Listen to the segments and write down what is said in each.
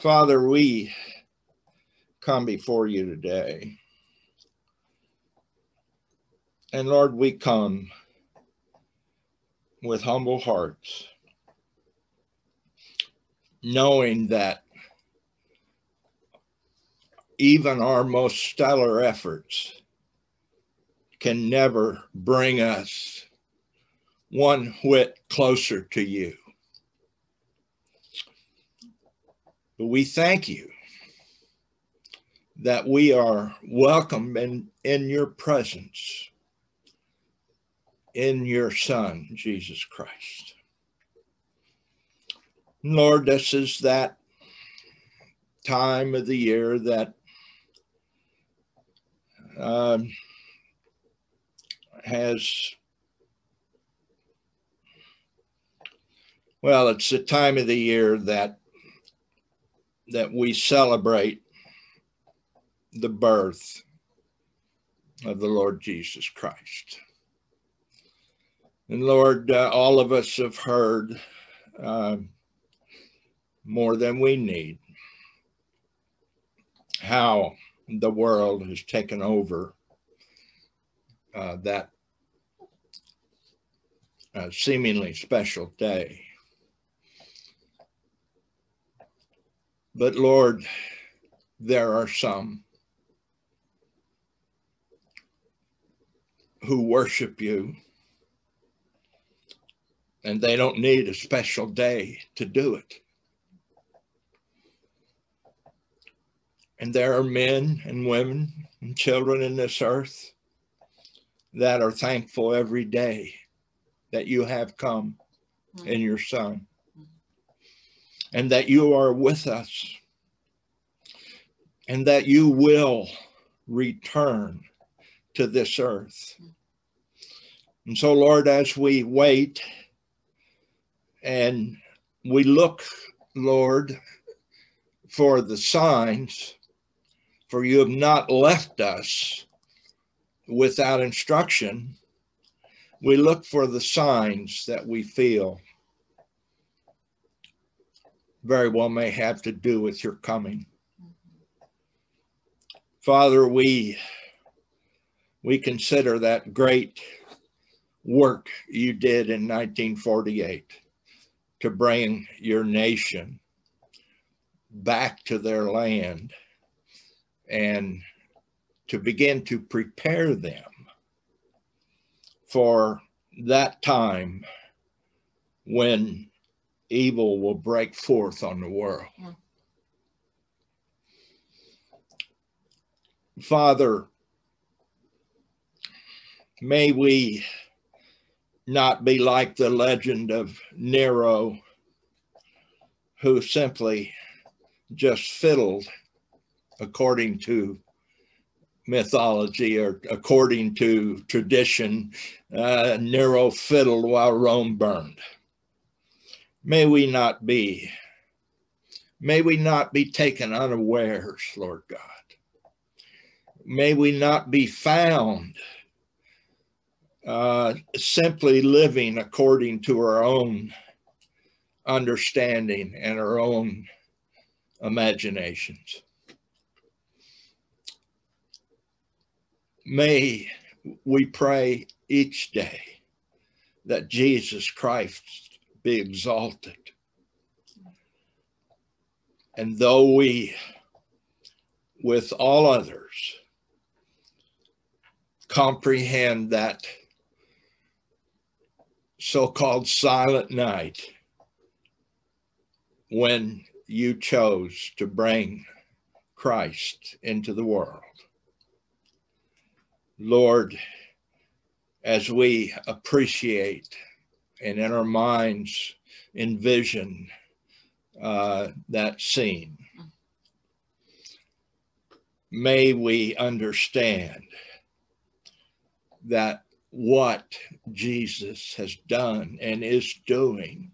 Father, we come before you today. And Lord, we come with humble hearts, knowing that even our most stellar efforts can never bring us one whit closer to you. But we thank you that we are welcome in, in your presence in your Son, Jesus Christ. Lord, this is that time of the year that um, has, well, it's the time of the year that that we celebrate the birth of the Lord Jesus Christ. And Lord, uh, all of us have heard uh, more than we need how the world has taken over uh, that uh, seemingly special day. But Lord, there are some who worship you and they don't need a special day to do it. And there are men and women and children in this earth that are thankful every day that you have come in mm. your Son and that you are with us and that you will return to this earth. And so, Lord, as we wait and we look, Lord, for the signs, for you have not left us without instruction. We look for the signs that we feel very well may have to do with your coming. Father, we we consider that great work you did in 1948 to bring your nation back to their land and to begin to prepare them for that time when evil will break forth on the world. Yeah. Father, may we not be like the legend of Nero, who simply just fiddled according to mythology or according to tradition. Uh, Nero fiddled while Rome burned. May we not be, may we not be taken unawares, Lord God. May we not be found uh, simply living according to our own understanding and our own imaginations. May we pray each day that Jesus Christ be exalted. And though we, with all others, comprehend that so called silent night when you chose to bring Christ into the world. Lord, as we appreciate and in our minds envision uh, that scene, may we understand that what Jesus has done and is doing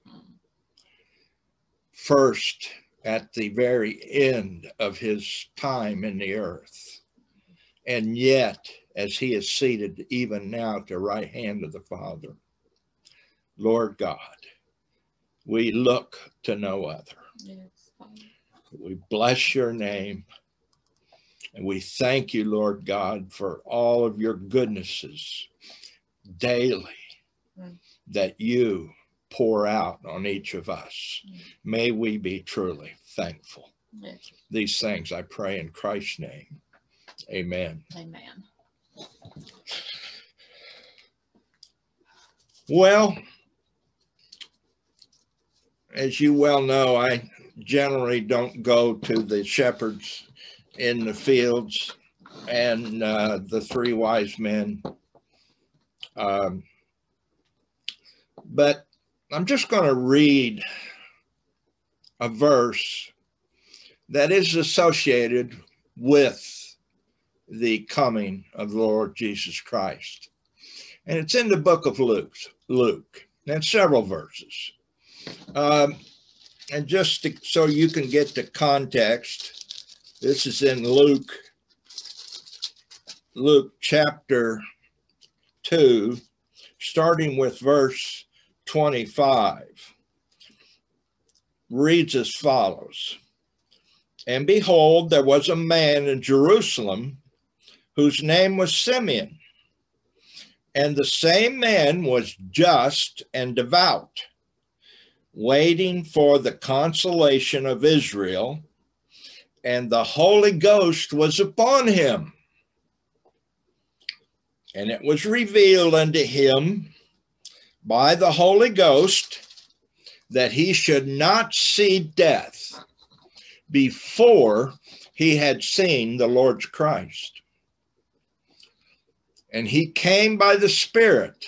first at the very end of his time in the earth. And yet, as he is seated even now at the right hand of the Father, Lord God, we look to no other. Yes. We bless your name. And we thank you, Lord God, for all of your goodnesses daily that you pour out on each of us. Mm. May we be truly thankful. Yes. These things I pray in Christ's name. Amen. Amen. Well, as you well know, I generally don't go to the shepherds in the fields and uh, the three wise men. Um, but I'm just going to read a verse that is associated with the coming of the Lord Jesus Christ. And it's in the book of Luke, Luke, and several verses. Um, and just to, so you can get the context, this is in Luke, Luke chapter 2, starting with verse 25. Reads as follows And behold, there was a man in Jerusalem whose name was Simeon. And the same man was just and devout waiting for the consolation of Israel, and the Holy Ghost was upon him. And it was revealed unto him by the Holy Ghost that he should not see death before he had seen the Lord's Christ. And he came by the Spirit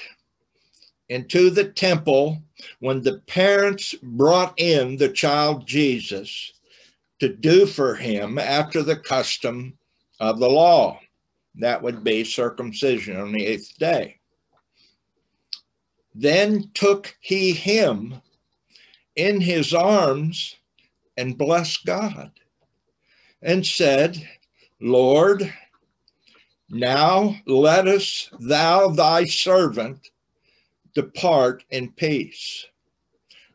into the temple when the parents brought in the child Jesus to do for him after the custom of the law. That would be circumcision on the eighth day. Then took he him in his arms and blessed God and said, Lord, now let us, thou thy servant, depart in peace,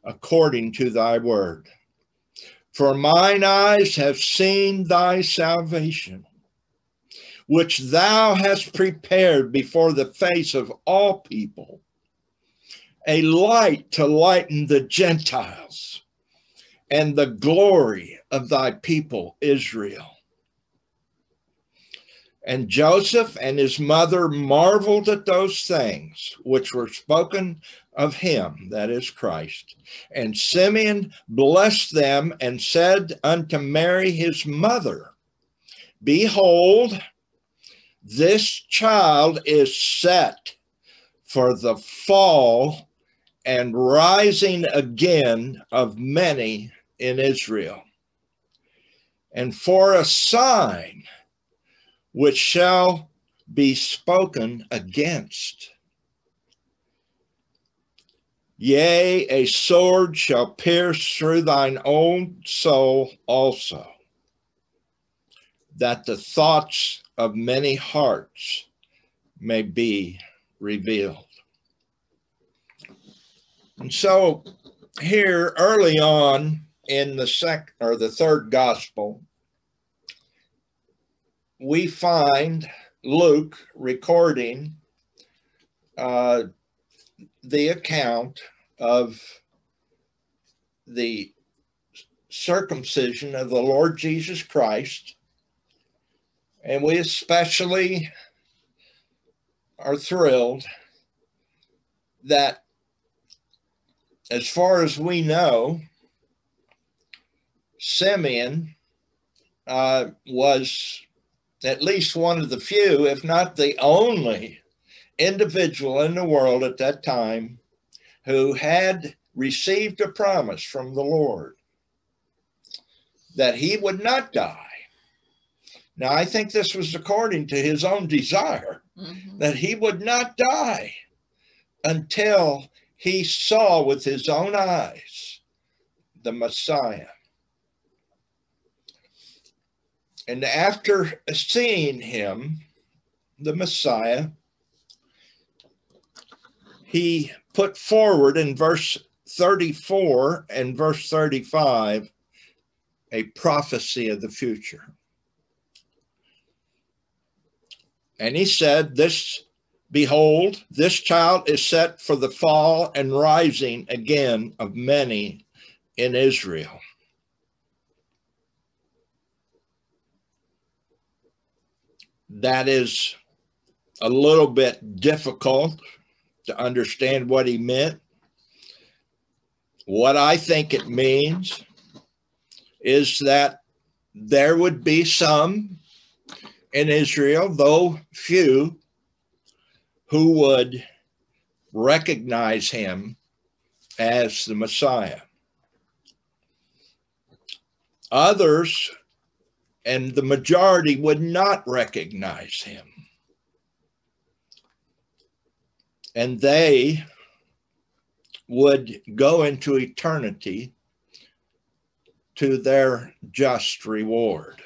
according to thy word. For mine eyes have seen thy salvation, which thou hast prepared before the face of all people, a light to lighten the Gentiles and the glory of thy people Israel. And Joseph and his mother marveled at those things which were spoken of him, that is Christ. And Simeon blessed them and said unto Mary his mother, Behold, this child is set for the fall and rising again of many in Israel, and for a sign which shall be spoken against. Yea, a sword shall pierce through thine own soul also, that the thoughts of many hearts may be revealed. And so here early on in the second or the third gospel, we find Luke recording uh, the account of the circumcision of the Lord Jesus Christ. And we especially are thrilled that, as far as we know, Simeon uh, was at least one of the few, if not the only individual in the world at that time who had received a promise from the Lord that he would not die. Now, I think this was according to his own desire mm-hmm. that he would not die until he saw with his own eyes the Messiah. And after seeing him, the Messiah, he put forward in verse 34 and verse 35 a prophecy of the future. And he said, This, behold, this child is set for the fall and rising again of many in Israel. That is a little bit difficult to understand what he meant. What I think it means is that there would be some in Israel, though few, who would recognize him as the Messiah. Others, and the majority, would not recognize him. And they would go into eternity to their just reward,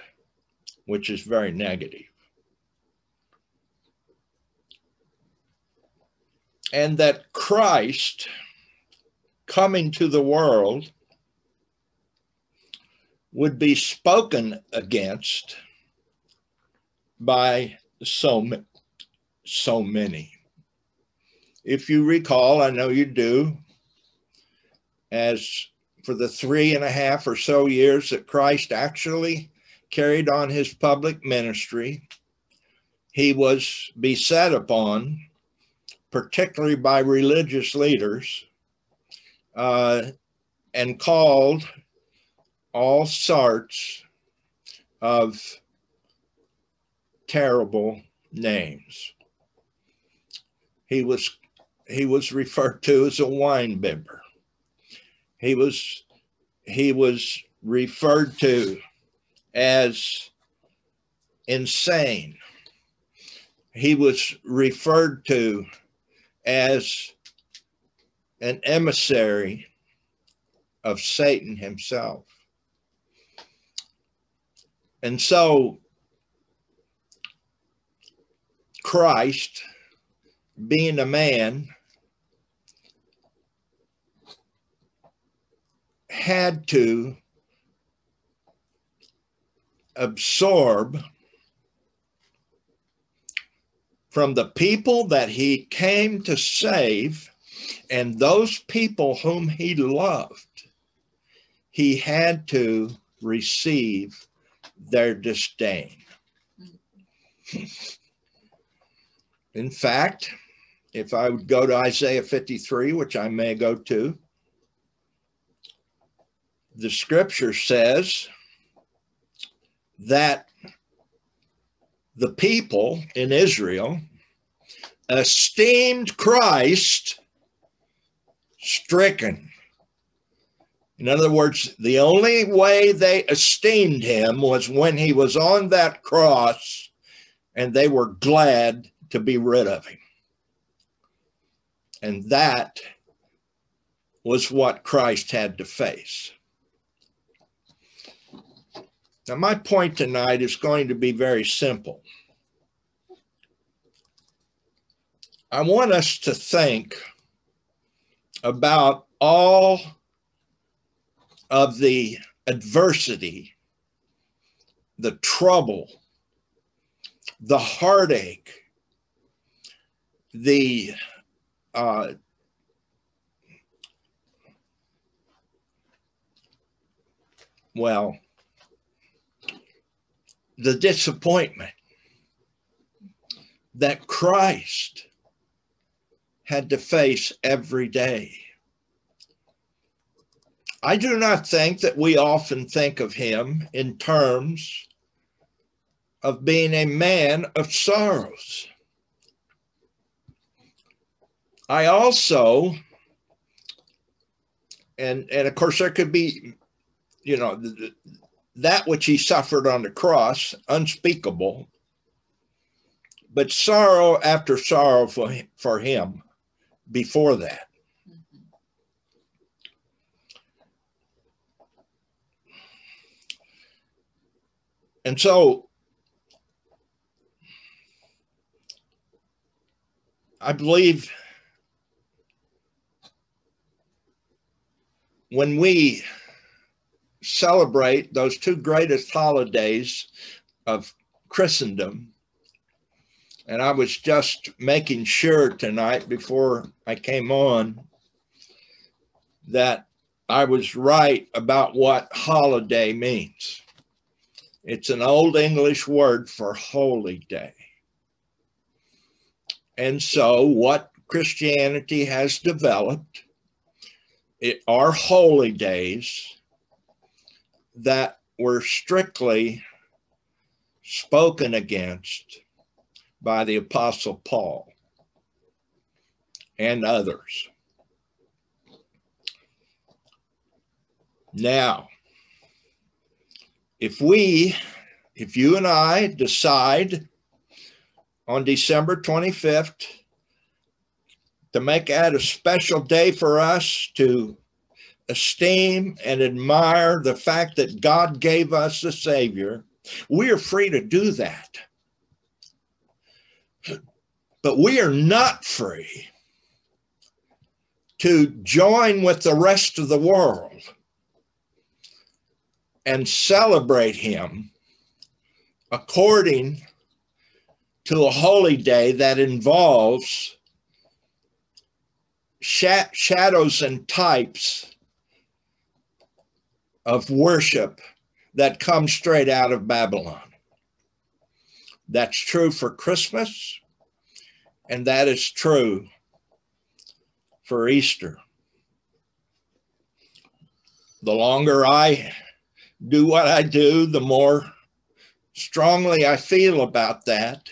which is very negative. And that Christ coming to the world would be spoken against by so, so many. If you recall, I know you do, as for the three and a half or so years that Christ actually carried on his public ministry, he was beset upon, particularly by religious leaders, uh, and called all sorts of terrible names. He was he was referred to as a wine bibber. He was he was referred to as insane. He was referred to as an emissary of Satan himself. And so Christ, being a man, had to absorb from the people that he came to save and those people whom he loved, he had to receive their disdain. In fact, if I would go to Isaiah 53, which I may go to, the scripture says that the people in Israel esteemed Christ stricken. In other words, the only way they esteemed him was when he was on that cross and they were glad to be rid of him. And that was what Christ had to face. Now, my point tonight is going to be very simple. I want us to think about all of the adversity, the trouble, the heartache, the uh, well, the disappointment that Christ had to face every day. I do not think that we often think of him in terms of being a man of sorrows. I also, and and of course there could be, you know, that which he suffered on the cross, unspeakable, but sorrow after sorrow for, for him before that. And so I believe when we celebrate those two greatest holidays of Christendom. And I was just making sure tonight before I came on that I was right about what holiday means. It's an old English word for holy day. And so, what Christianity has developed it are holy days that were strictly spoken against by the Apostle Paul and others. Now, if we, if you and I decide on December 25th to make that a special day for us to esteem and admire the fact that God gave us a Savior, we are free to do that. But we are not free to join with the rest of the world and celebrate Him according to a holy day that involves shadows and types of worship that come straight out of Babylon. That's true for Christmas, and that is true for Easter. The longer I do what I do, the more strongly I feel about that.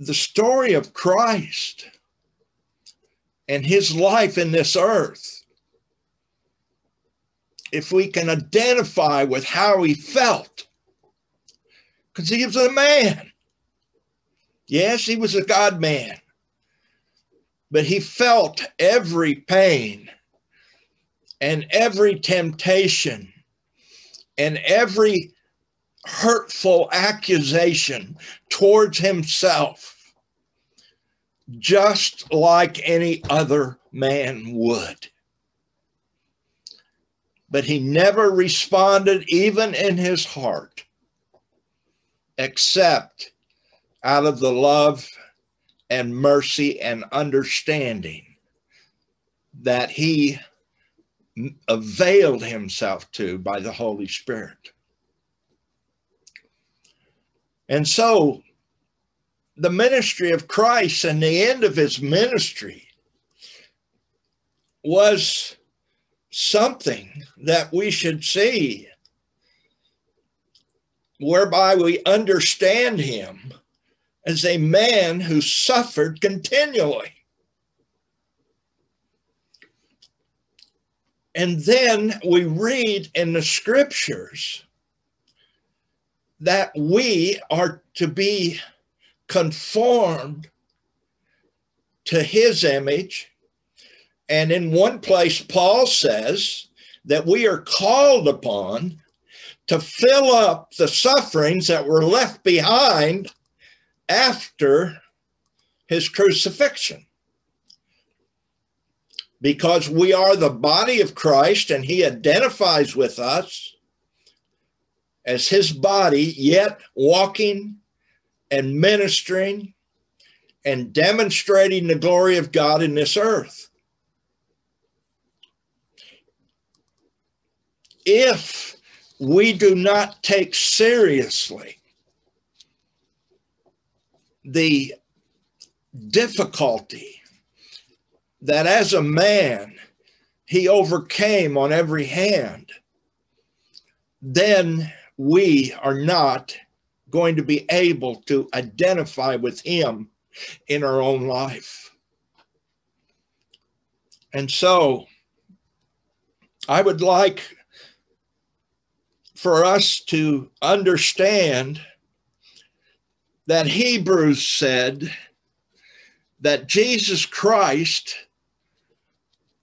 The story of Christ and his life in this earth, if we can identify with how he felt, because he was a man. Yes, he was a God man, but he felt every pain and every temptation and every hurtful accusation towards himself just like any other man would. But he never responded, even in his heart, except out of the love and mercy and understanding that he availed himself to by the Holy Spirit. And so the ministry of Christ and the end of his ministry was something that we should see, whereby we understand him as a man who suffered continually. And then we read in the scriptures that we are to be conformed to his image. And in one place, Paul says that we are called upon to fill up the sufferings that were left behind after his crucifixion. Because we are the body of Christ and he identifies with us as his body, yet walking and ministering and demonstrating the glory of God in this earth. If we do not take seriously the difficulty that as a man he overcame on every hand, then we are not going to be able to identify with him in our own life. And so I would like for us to understand that Hebrews said that Jesus Christ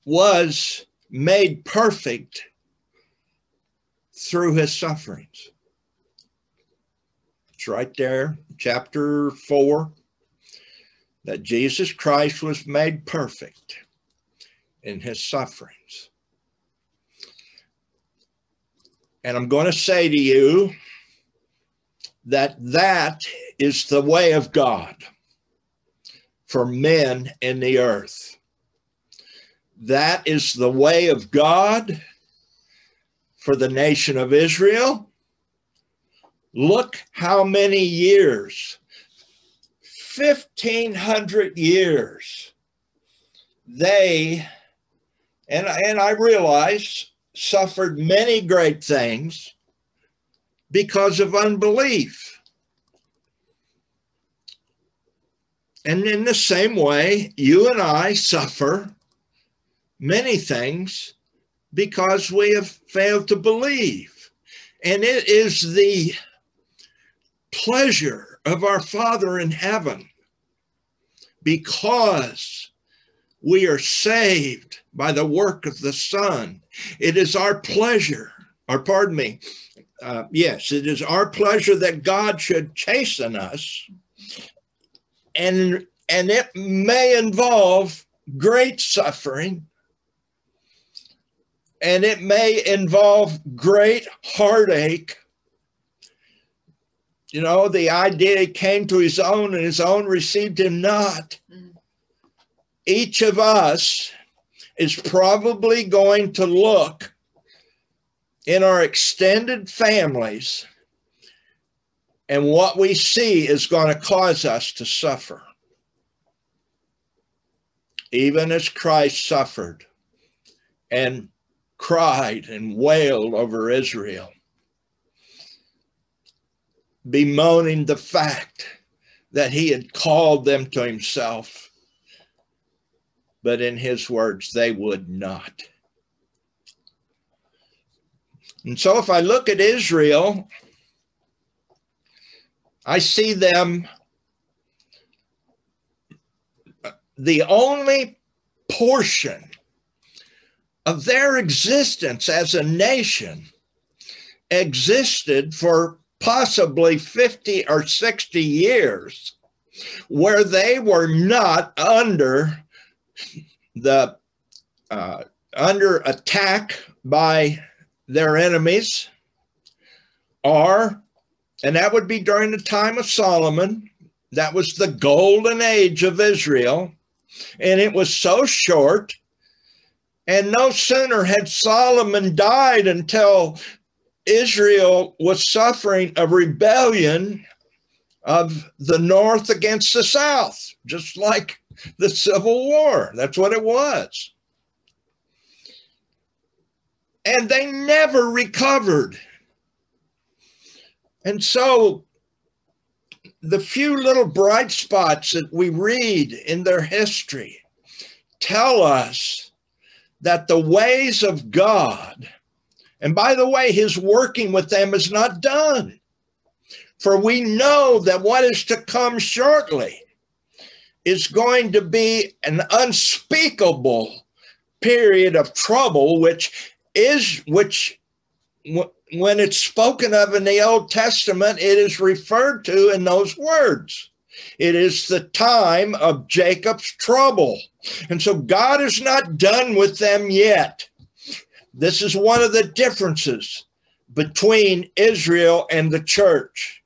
was made perfect through his sufferings. It's right there, chapter 4, that Jesus Christ was made perfect in his sufferings. And I'm going to say to you that that is the way of God for men in the earth. That is the way of God for the nation of Israel. Look how many years 1500 years they and and I realize suffered many great things because of unbelief. And in the same way, you and I suffer many things because we have failed to believe. And it is the pleasure of our Father in heaven because we are saved by the work of the Son. It is our pleasure, or pardon me, uh, yes, it is our pleasure that God should chasten us, and and it may involve great suffering, and it may involve great heartache. You know, the idea came to his own, and his own received him not. Mm. Each of us is probably going to look in our extended families, and what we see is going to cause us to suffer. Even as Christ suffered and cried and wailed over Israel, bemoaning the fact that he had called them to himself. But in his words, they would not. And so if I look at Israel, I see them the only portion of their existence as a nation existed for possibly 50 or 60 years where they were not under the uh, under attack by their enemies are, and that would be during the time of Solomon. That was the golden age of Israel. And it was so short. And no sooner had Solomon died until Israel was suffering a rebellion of the north against the south, just like the Civil War. That's what it was and they never recovered. And so the few little bright spots that we read in their history tell us that the ways of God, and by the way, his working with them is not done. For we know that what is to come shortly is going to be an unspeakable period of trouble, which is which when it's spoken of in the Old Testament, it is referred to in those words. It is the time of Jacob's trouble. And so God is not done with them yet. This is one of the differences between Israel and the church.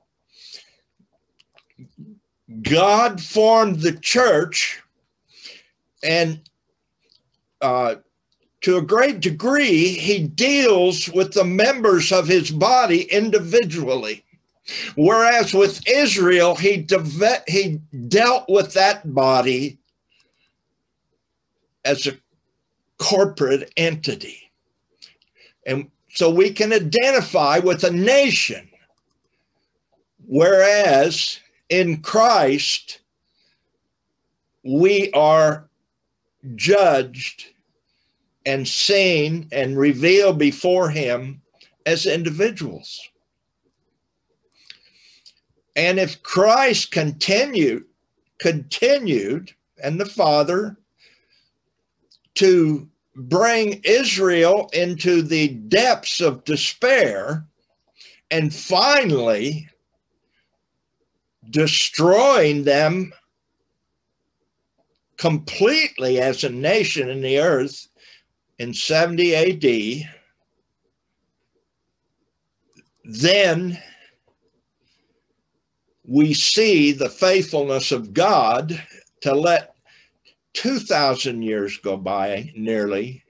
God formed the church and uh, to a great degree, he deals with the members of his body individually. Whereas with Israel, he, he dealt with that body as a corporate entity. And so we can identify with a nation. Whereas in Christ, we are judged and seen and revealed before him as individuals. And if Christ continued, continued, and the Father to bring Israel into the depths of despair and finally destroying them completely as a nation in the earth in 70 AD, then we see the faithfulness of God to let 2,000 years go by nearly,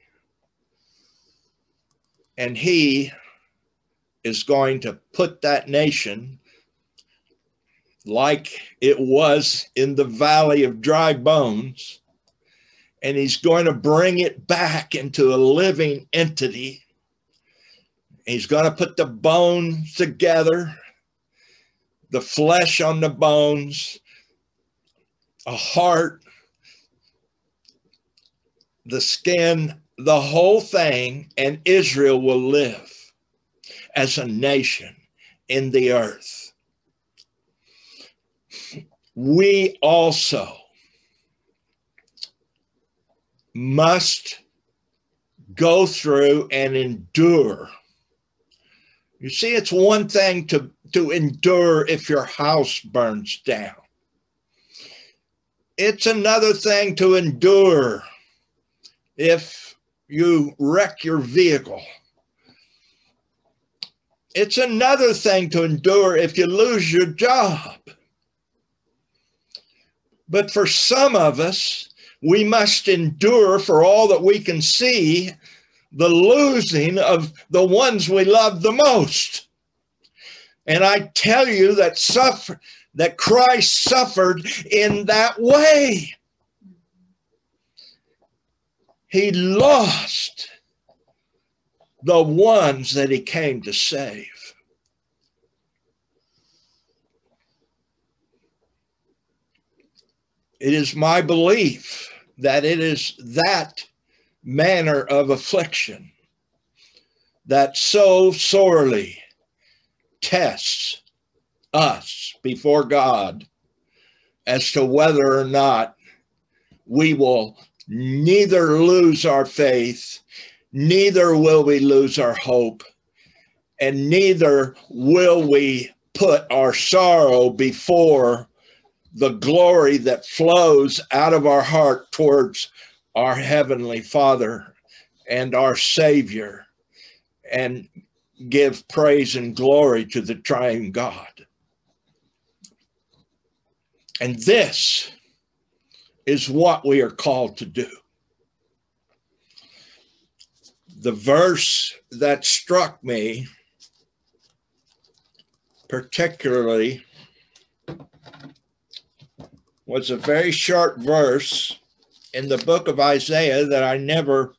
and He is going to put that nation like it was in the valley of dry bones, and He's going to bring it back into a living entity. He's going to put the bones together the flesh on the bones, a heart, the skin, the whole thing, and Israel will live as a nation in the earth. We also must go through and endure. You see, it's one thing to to endure if your house burns down. It's another thing to endure if you wreck your vehicle. It's another thing to endure if you lose your job. But for some of us, we must endure for all that we can see the losing of the ones we love the most. And I tell you that suffer that Christ suffered in that way. He lost the ones that he came to save. It is my belief that it is that manner of affliction that so sorely tests us before God as to whether or not we will neither lose our faith, neither will we lose our hope, and neither will we put our sorrow before the glory that flows out of our heart towards our Heavenly Father and our Savior and give praise and glory to the triune God. And this is what we are called to do. The verse that struck me particularly was a very short verse in the book of Isaiah that I never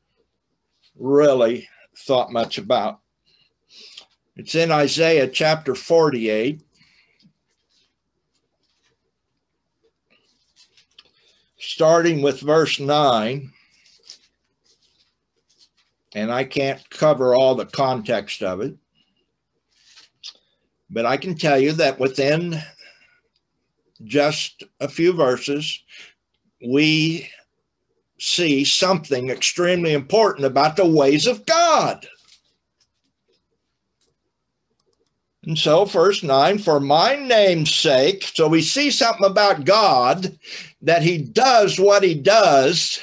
really thought much about. It's in Isaiah chapter 48. Starting with verse 9. And I can't cover all the context of it. But I can tell you that within just a few verses, we see something extremely important about the ways of God. And so, verse 9, for my name's sake. So we see something about God that he does what he does,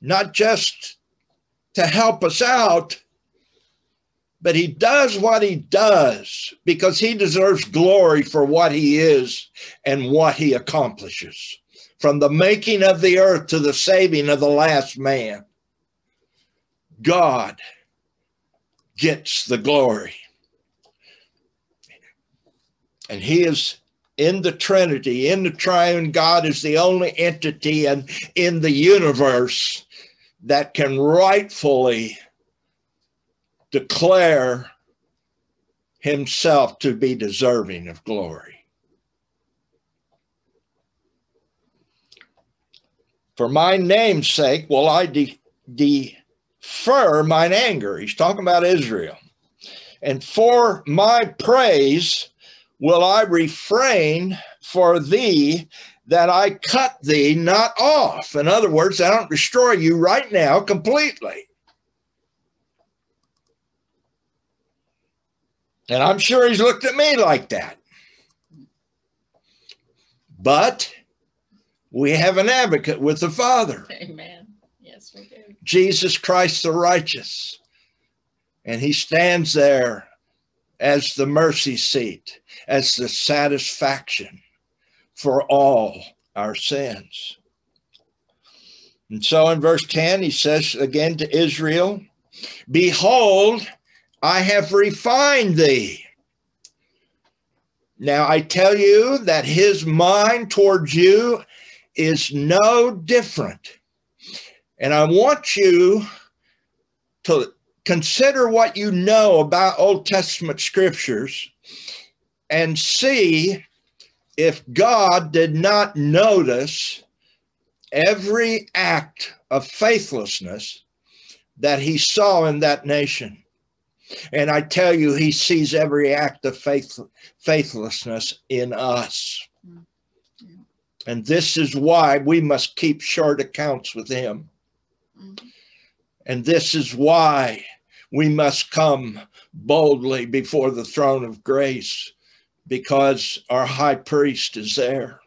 not just to help us out, but he does what he does because he deserves glory for what he is and what he accomplishes. From the making of the earth to the saving of the last man, God gets the glory. And he is in the Trinity, in the triune God, is the only entity and in the universe that can rightfully declare himself to be deserving of glory. For my name's sake will I de- defer mine anger. He's talking about Israel. And for my praise will I refrain for thee that I cut thee not off. In other words, I don't destroy you right now completely. And I'm sure he's looked at me like that. But We have an advocate with the Father, Amen. Yes, we do. Jesus Christ the righteous. And he stands there as the mercy seat, as the satisfaction for all our sins. And so in verse 10, he says again to Israel, Behold, I have refined thee. Now I tell you that his mind towards you is no different. And I want you to consider what you know about Old Testament scriptures and see if God did not notice every act of faithlessness that he saw in that nation. And I tell you, he sees every act of faith, faithlessness in us. And this is why we must keep short accounts with him. Mhm. And this is why we must come boldly before the throne of grace because our high priest is there.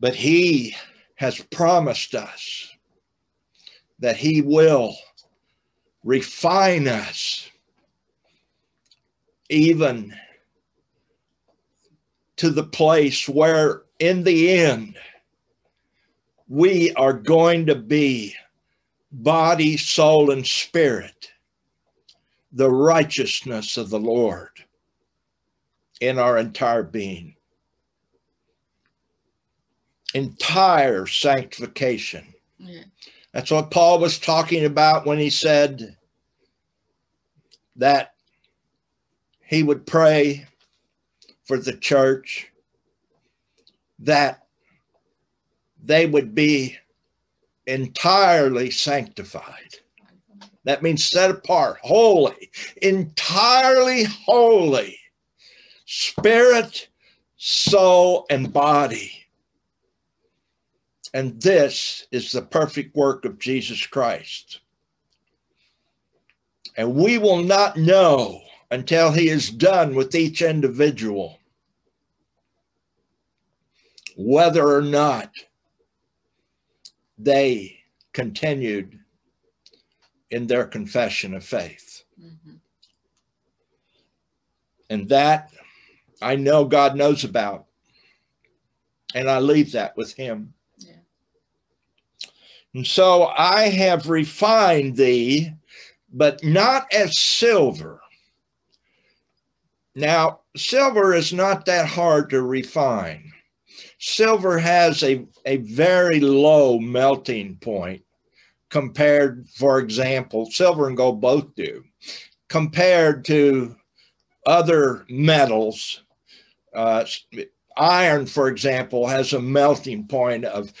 But he has promised us that he will refine us even to the place where in the end we are going to be body, soul, and spirit, the righteousness of the Lord in our entire being. Entire sanctification. Yeah. That's what Paul was talking about when he said that he would pray for the church that they would be entirely sanctified. That means set apart, holy, entirely holy, spirit, soul, and body. And this is the perfect work of Jesus Christ. And we will not know until he is done with each individual whether or not they continued in their confession of faith. Mhm. And that I know God knows about. And I leave that with him. And so I have refined thee, but not as silver. Now, silver is not that hard to refine. Silver has a, a very low melting point compared, for example, silver and gold both do, compared to other metals. Uh, iron, for example, has a melting point of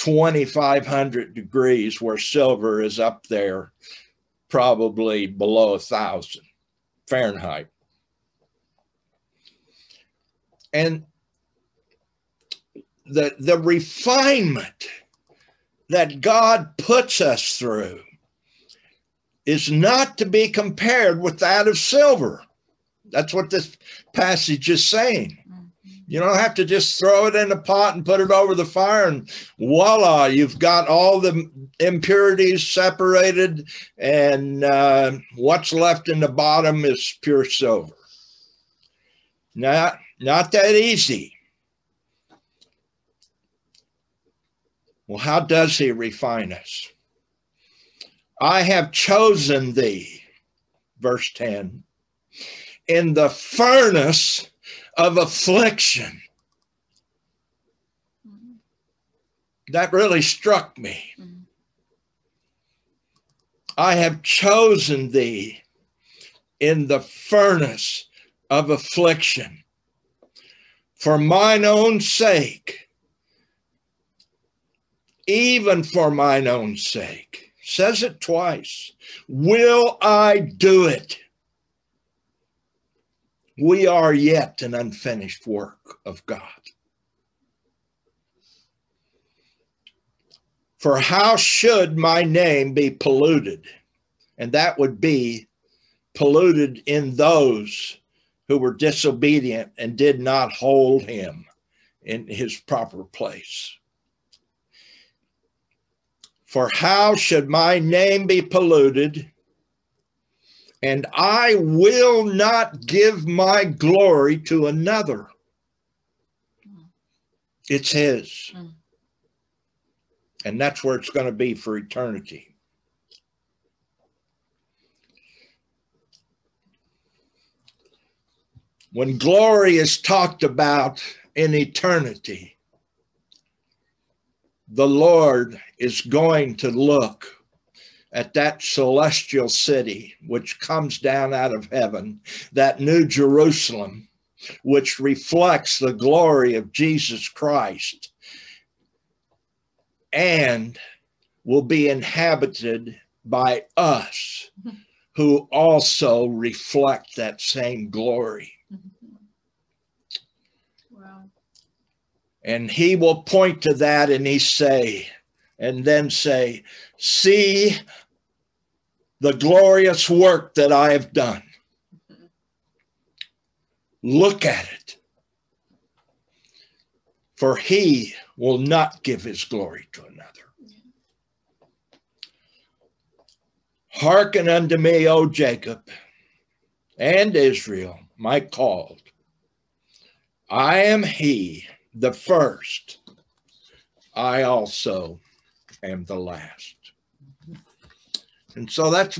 2,500 degrees, where silver is up there probably below a thousand Fahrenheit. And the, the refinement that God puts us through is not to be compared with that of silver. That's what this passage is saying. Mhm. You don't have to just throw it in a pot and put it over the fire, and voila, you've got all the impurities separated, and uh, what's left in the bottom is pure silver. Not, not that easy. Well, how does he refine us? I have chosen thee, verse 10, in the furnace of affliction. That really struck me. I have chosen thee in the furnace of affliction for mine own sake, even for mine own sake. Says it twice. Will I do it? We are yet an unfinished work of God. For how should my name be polluted? And that would be polluted in those who were disobedient and did not hold him in his proper place. For how should my name be polluted? And I will not give my glory to another. It's his. And that's where it's going to be for eternity. When glory is talked about in eternity, the Lord is going to look at that celestial city which comes down out of heaven, that new Jerusalem, which reflects the glory of Jesus Christ and will be inhabited by us who also reflect that same glory. Wow. And he will point to that and he say, and then say, See the glorious work that I have done. Look at it. For he will not give his glory to another. Hearken unto me, O Jacob and Israel, my called. I am he, the first. I also am the last. And so that's